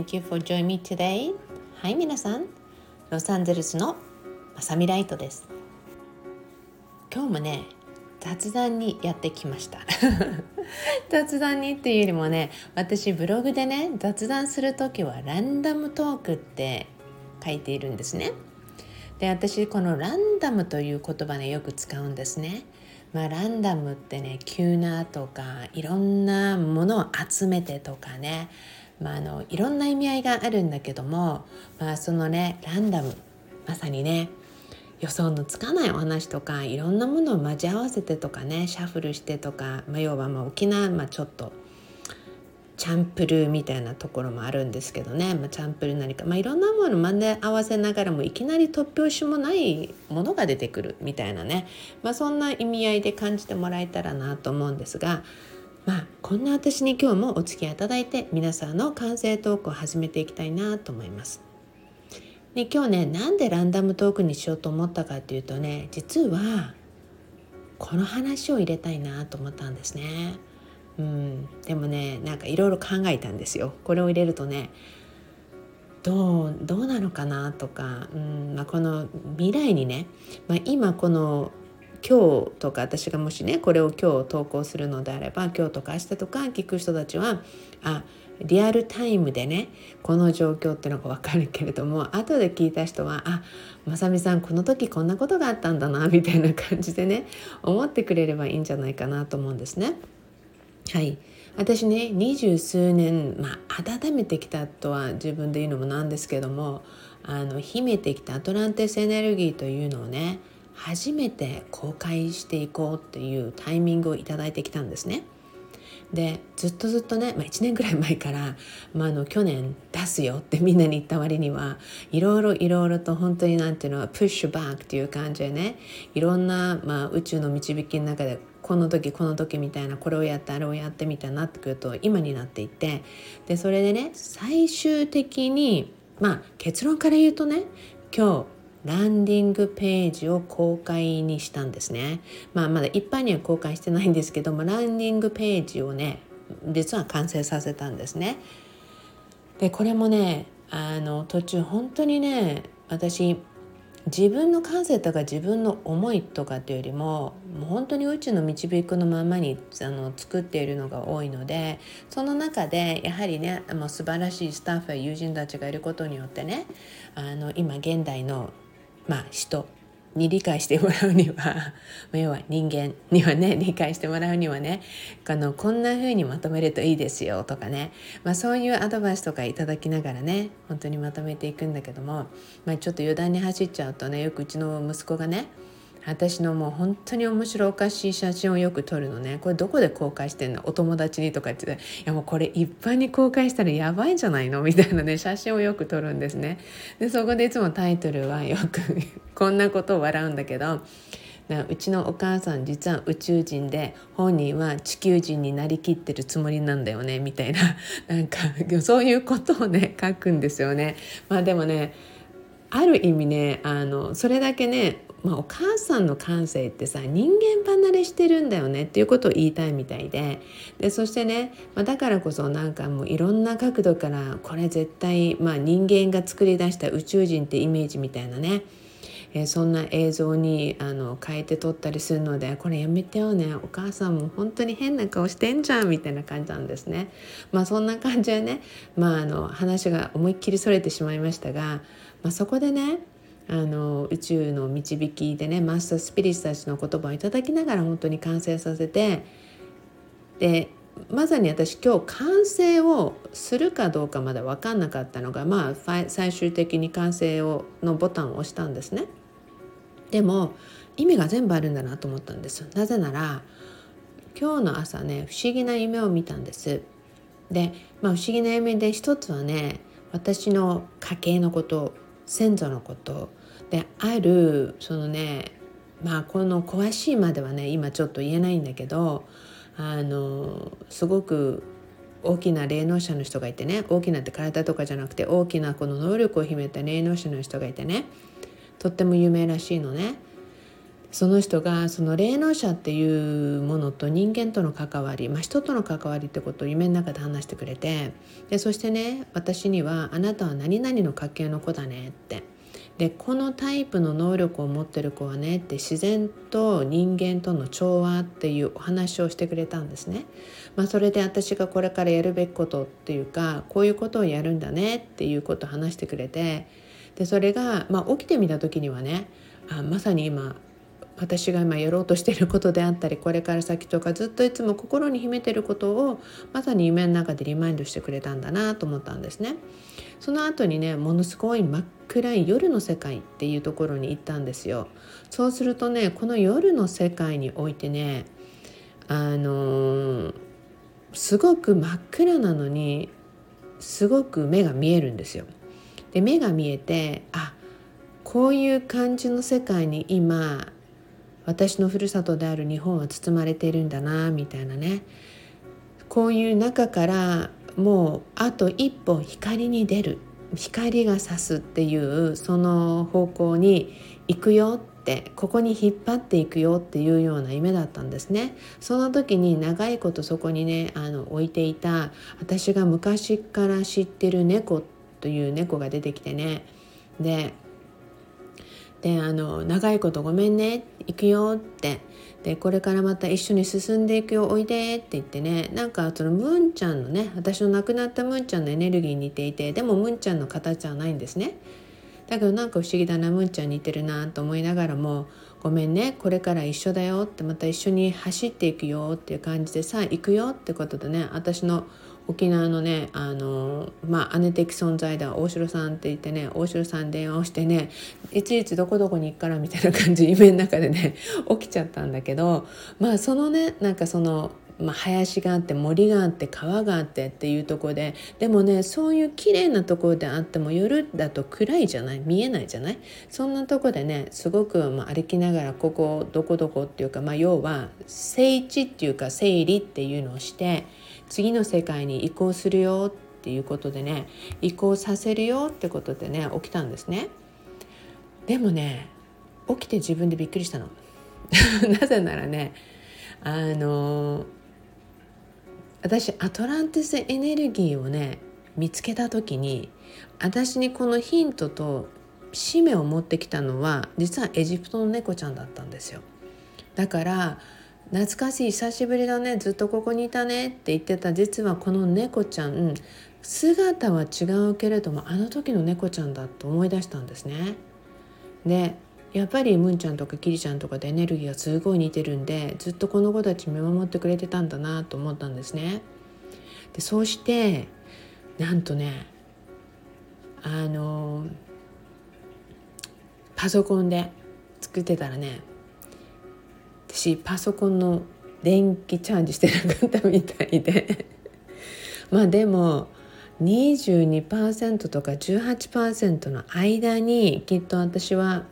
Thank you for joining me today. はい、皆さん。ロサンゼルスのまさみライトです。今日もね、雑談にやってきました。雑談にっていうよりもね、私ブログでね、雑談する時はランダムトークって書いているんですね。で、私このランダムという言葉ね、よく使うんですね。まあ、ランダムってね急なとかいろんなものを集めてとかね、まあ、あのいろんな意味合いがあるんだけども、まあ、そのねランダムまさにね予想のつかないお話とかいろんなものを交わせてとかねシャッフルしてとか、まあ、要はまあ沖縄、まあ、ちょっとチャンプルーみたいなところもあるんですけどね、まあ、チャンプルー何か、まあ、いろんなもの混ぜ合わせながらもいきなり突拍子もないものが出てくるみたいなね、まあ、そんな意味合いで感じてもらえたらなと思うんですが、まあ、こんな私に今日もお付き合いいただいて皆さんの完成トークを始めていきたいなと思います。で今日ねなんでランダムトークにしようと思ったかっていうとね実はこの話を入れたいなと思ったんですね。うん、でもねなんかいろいろ考えたんですよ。これを入れるとねどうどうなのかなとか、うんまあ、この未来にね、まあ、今この今日とか私がもしねこれを今日投稿するのであれば今日とか明日とか聞く人たちはあリアルタイムでねこの状況っていうのが分かるけれども後で聞いた人はあまさみさんこの時こんなことがあったんだなみたいな感じでね思ってくれればいいんじゃないかなと思うんですね。はい私ね二十数年、まあ、温めてきたとは自分で言うのもなんですけどもあの秘めてきたアトランティスエネルギーというのをね初めて公開していこうっていうタイミングを頂いてきたんですね。でずっとずっとね、まあ、1年ぐらい前から、まあ、あの去年出すよってみんなに言った割にはいろいろいろいろと本当になんていうのはプッシュバックっていう感じでねいろんな、まあ、宇宙の導きの中でこの時この時みたいなこれをやってあれをやってみたいになってくると今になっていてでそれでね最終的にまあ結論から言うとね今日ランディングページを公開にしたんですね。まあまだ一般には公開してないんですけどもランディングページをね実は完成させたんですね。でこれもねあの途中本当にね私自分の感性とか自分の思いとかっていうよりももう本当に宇宙の導くのままにあの作っているのが多いのでその中でやはりねもう素晴らしいスタッフや友人たちがいることによってねあの今現代のまあ、人に理解してもらうには要は人間にはね理解してもらうにはねあのこんな風にまとめるといいですよとかね、まあ、そういうアドバイスとかいただきながらね本当にまとめていくんだけども、まあ、ちょっと余談に走っちゃうとねよくうちの息子がね私のもう本当に面白おかしい写真をよく撮るのね。これどこで公開してんの？お友達にとか言っていやもうこれ一般に公開したらやばいんじゃないの？みたいなね。写真をよく撮るんですね。でそこでいつもタイトルはよく こんなことを笑うんだけど。うちのお母さん実は宇宙人で本人は地球人になりきってるつもりなんだよね。みたいな。なんかそういうことをね書くんですよね。まあでもねある意味ねあのそれだけねまあ、お母さんの感性ってさ人間離れしてるんだよねっていうことを言いたいみたいで。でそしてね、まあ、だからこそなんかもういろんな角度からこれ絶対、まあ、人間が作り出した宇宙人ってイメージみたいなね。え、そんな映像にあの変えて撮ったりするのでこれやめてよね。お母さんも本当に変な顔してんじゃんみたいな感じなんですね。まあそんな感じでね、まあ、あの話が思いっきりそれてしまいましたが、まあ、そこでねあの宇宙の導きでねマスタースピリッツたちの言葉をいただきながら本当に完成させてでまさに私今日完成をするかどうかまで分かんなかったのがまあ最終的に完成をのボタンを押したんですね。でも意味が全部あるんだなと思ったんですなぜなら今日の朝ね不思議な夢を見たんですで、まあ、不思議な夢で一つはね私の家系のこと先祖のことであるそのねまあこの詳しいまではね今ちょっと言えないんだけどあのすごく大きな霊能者の人がいてね大きなって体とかじゃなくて大きなこの能力を秘めた霊能者の人がいてねとっても有名らしいのね。その人がその霊能者っていうものと人間との関わり、まあ、人との関わりってことを夢の中で話してくれてでそしてね私には「あなたは何々の家系の子だね」ってでこのタイプの能力を持ってる子はねって自然と人間との調和っていうお話をしてくれたんですね。まあ、それで私がこれからやるべきことっていうかこういうことをやるんだねっていうことを話してくれてでそれが、まあ、起きてみた時にはねあまさに今私が今やろうとしていることであったりこれから先とかずっといつも心に秘めてることをまさに夢の中でリマインドしてくれたんだなと思ったんですね。その後にねものすごい真っ暗い夜の世界っていうところに行ったんですよ。そうするとねこの夜の世界においてねあのー、すごく真っ暗なのにすごく目が見えるんですよ。で目が見えてあこういう感じの世界に今私のふるさとである日本は包まれているんだなみたいなねこういう中からもうあと一歩光に出る。光が差すっていうその方向に行くよってここに引っ張っていくよっていうような夢だったんですね。その時に長いことそこにねあの置いていた私が昔から知ってる猫という猫が出てきてね。でであの長いことごめんね行くよって。でこれからまた一緒に進んでいくよおいでって言ってね。なんかそのムンちゃんのね私の亡くなったムンちゃんのエネルギーに似ていてでもムンちゃんの形はないんですね。だけどなんか不思議だなムンちゃん似てるなと思いながらもごめんねこれから一緒だよってまた一緒に走っていくよっていう感じでさ行くよってことでね私の沖縄のねあのまあ姉的存在だ大城さんって言ってね大城さん電話をしてねいちいちどこどこに行くからみたいな感じ夢の中でね起きちゃったんだけどまあそのねなんかそのまあ、林があって森があって川があってっていうとこででもねそういう綺麗なところであっても夜だと暗いじゃない見えないじゃないそんなとこでねすごく、まあ、歩きながらここどこどこっていうか、まあ、要は整地っていうか整理っていうのをして次の世界に移行するよっていうことでね移行させるよってことでね起きたんですね。でもね起きて自分でびっくりしたの。なぜならねあの私アトランティスエネルギーをね見つけた時に私にこのヒントと使命を持ってきたのは実はエジプトの猫ちゃんだったんですよ。だから懐かしい久しぶりだねずっとここにいたねって言ってた実はこの猫ちゃん姿は違うけれどもあの時の猫ちゃんだと思い出したんですね。でやっぱりムンちゃんとかキリちゃんとかでエネルギーがすごい似てるんでずっとこの子たち見守ってくれてたんだなと思ったんですね。でそうしてなんとねあのパソコンで作ってたらね私パソコンの電気チャージしてなかったみたいで。まあでも22%とか18%の間にきっと私は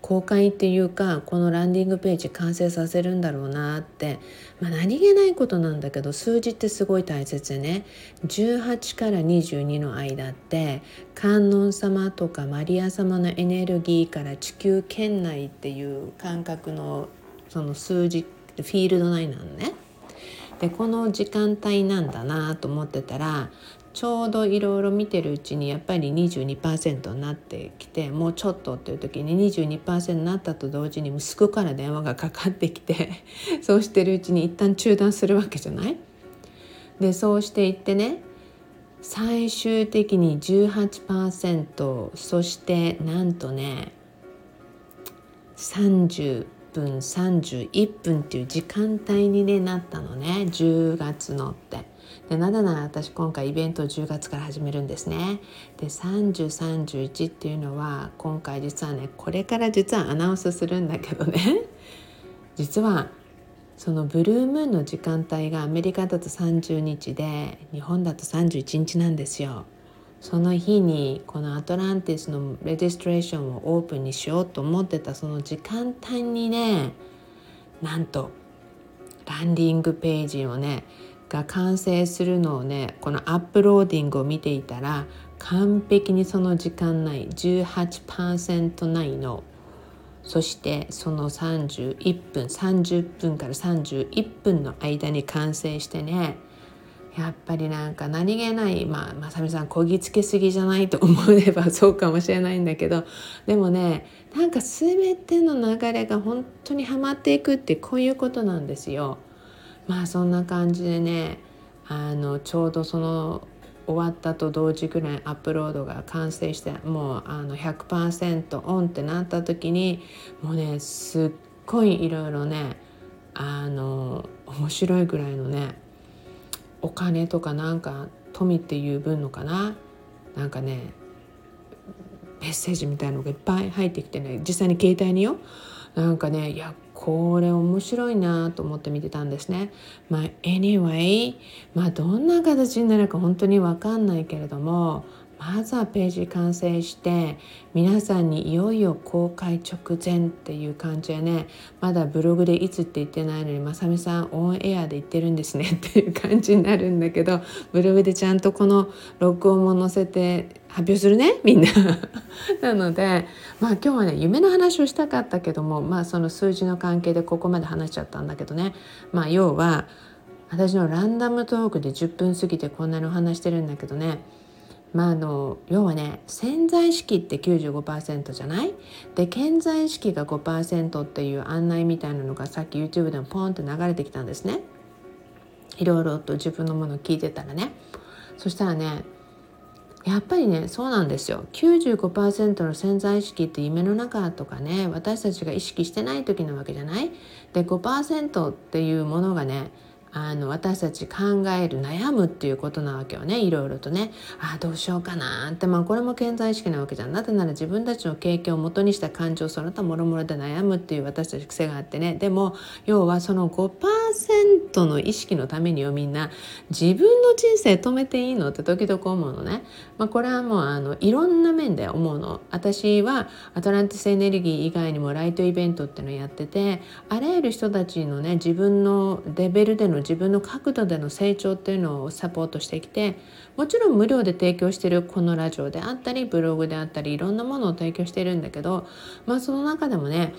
公開っていうかこのランディングページ完成させるんだろうなって、まあ、何気ないことなんだけど数字ってすごい大切でね。18から22の間って観音様とかマリア様のエネルギーから地球圏内っていう感覚のその数字フィールド内なのね。でこの時間帯なんだなと思ってたらちょうどいろいろ見てるうちにやっぱり22%になってきてもうちょっとっていう時に22%になったと同時に息子から電話がかかってきて そうしてるうちに一旦中断するわけじゃない？でそうしていってね最終的に18%そしてなんとね30分31分っていう時間帯に、ね、なったのね10月のって。でなぜなら私今回イベントを10月から始めるんですね。で3031っていうのは今回実はねこれから実はアナウンスするんだけどね 実はそのブルームーンの時間帯がアメリカだと30日で日本だと31日なんですよ。その日にこのアトランティスのレジストレーションをオープンにしようと思ってたその時間帯にねなんとランディングページをねが完成するのをねこのアップローディングを見ていたら完璧にその時間内18%内のそしてその31分30分から31分の間に完成してねやっぱりなんか何気ないまあまさみさんこぎつけすぎじゃないと思えばそうかもしれないんだけどでもねなんか全ての流れが本当にはまっていくってこういうことなんですよ。まあそんな感じでねあのちょうどその終わったと同時ぐらいアップロードが完成してもうあの100%オンってなった時にもうねすっごいいろいろねあの面白いぐらいのねお金とかなんか富っていう分のかな？なんかねメッセージみたいのがいっぱい入ってきてね。実際に携帯によ。なんかねいやこれ面白いなと思って見てたんですね。まあ anyway まあどんな形になるか本当に分かんないけれどもまずはページ完成して皆さんにいよいよ公開直前っていう感じでねまだブログでいつって言ってないのにまさみさんオンエアで言ってるんですねっていう感じになるんだけどブログでちゃんとこの録音も載せて発表するね？みんな。なのでまあ今日はね夢の話をしたかったけどもまあその数字の関係でここまで話しちゃったんだけどね。まあ要は私のランダムトークで10分過ぎてこんなにお話してるんだけどね。まあ、あの要はね潜在意識って95%じゃない？で潜在意識が5%っていう案内みたいなのがさっき YouTube でもポンって流れてきたんですね。いろいろと自分のものを聞いてたらね。そしたらねやっぱりねそうなんですよ。95%の潜在意識って夢の中とかね私たちが意識してない時なわけじゃない？で5%っていうものがねあの私たち考える悩むっていうことなわけよね。いろいろとね。あどうしようかなって。まあこれも健在意識なわけじゃん。なぜなら自分たちの経験をもとにした感情その他もろもろで悩むっていう私たち癖があってね。でも要はその5%の意識のためによみんな自分の人生止めていいのって時々思うのね、まあ、これはもうあのいろんな面で思うの。私はアトランティスエネルギー以外にもライトイベントっていうのをやっててあらゆる人たちのね自分のレベルでの自分の角度での成長っていうのをサポートしてきてもちろん無料で提供してるこのラジオであったりブログであったりいろんなものを提供してるんだけどまあその中でもね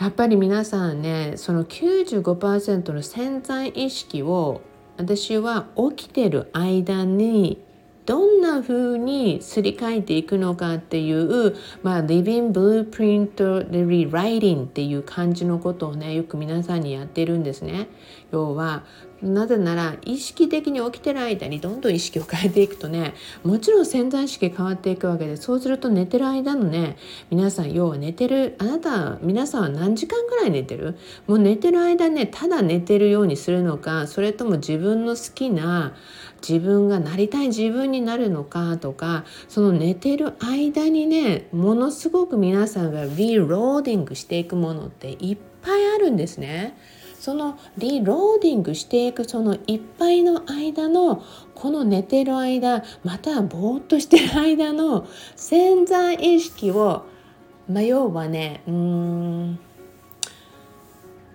やっぱり皆さんねその95%の潜在意識を私は起きてる間にどんな風にすり替えていくのかっていう、まあ、Living Blueprint Rewriting っていう感じのことをねよく皆さんにやってるんですね。要はなぜなら意識的に起きてる間にどんどん意識を変えていくとねもちろん潜在意識変わっていくわけでそうすると寝てる間のね皆さん要は寝てるあなた皆さんは何時間ぐらい寝てる？もう寝てる間ねただ寝てるようにするのかそれとも自分の好きな自分がなりたい自分になるのかとかその寝てる間にねものすごく皆さんがリローディングしていくものっていっぱいあるんですね。そのリローディングしていくそのいっぱいの間のこの寝てる間またぼーっとしてる間の潜在意識を、迷うわねうん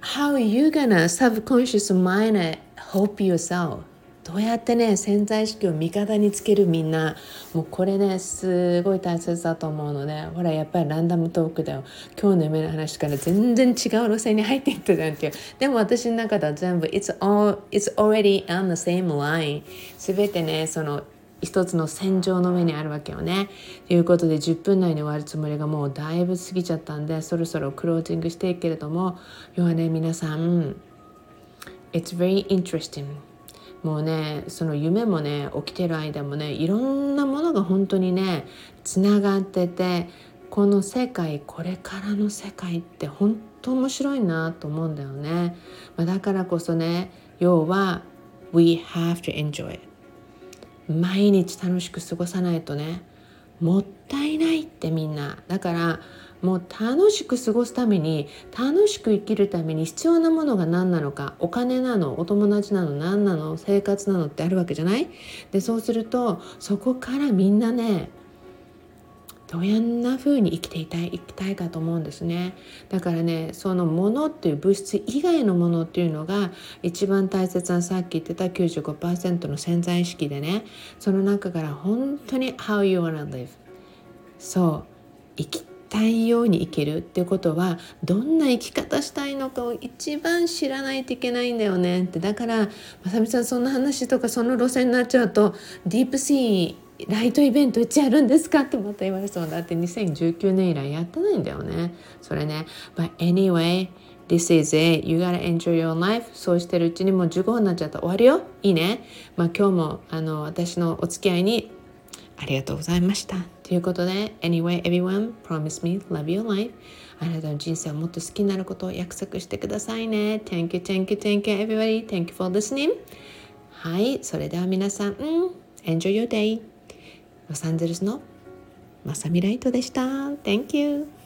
How you gonna subconscious mind help yourself. どうやってね潜在意識を味方につけるみんな。もうこれねすごい大切だと思うのでほらやっぱりランダムトークだよ。今日の夢の話から全然違う路線に入っていったじゃんっていう。でも私の中では全部 It's, all, it's already on the same line 全てねその一つの戦場の上にあるわけよね。ということで10分内に終わるつもりがもうだいぶ過ぎちゃったんでそろそろクロージングしていけれども要はね皆さん It's very interesting もうねその夢もね起きてる間もねいろんなものが本当にねつながっててこの世界これからの世界って本当面白いなと思うんだよね、まあ、だからこそね要は We have to enjoy it 毎日楽しく過ごさないとねもったいないってみんな。だからもう楽しく過ごすために楽しく生きるために必要なものが何なのかお金なのお友達なの何なの生活なのってあるわけじゃない？でそうするとそこからみんなねどんな風に生きていたい生きたいかと思うんですね。だからねそのものっていう物質以外のものっていうのが一番大切なさっき言ってた95%の潜在意識でねその中から本当に How you wanna live そう生きたいように生きるっていうことはどんな生き方したいのかを一番知らないといけないんだよねってだからまさみさんそんな話とかその路線になっちゃうとディープシーライトイベントいつやるんですかってまた言われそうだって2019年以来やってないんだよねそれね But anyway This is it. You gotta enjoy your life. そうしてるうちにもう15分になっちゃった。終わるよ。いいね。まあ今日もあの私のお付き合いにありがとうございました。ということで、Anyway, everyone, promise me, love your life. あなたの人生をもっと好きになることを約束してくださいね。Thank you, thank you, thank you, everybody. Thank you for listening. はい、それでは皆さん、うん、Enjoy your day. ロサンゼルスのまさみライトでした。Thank you.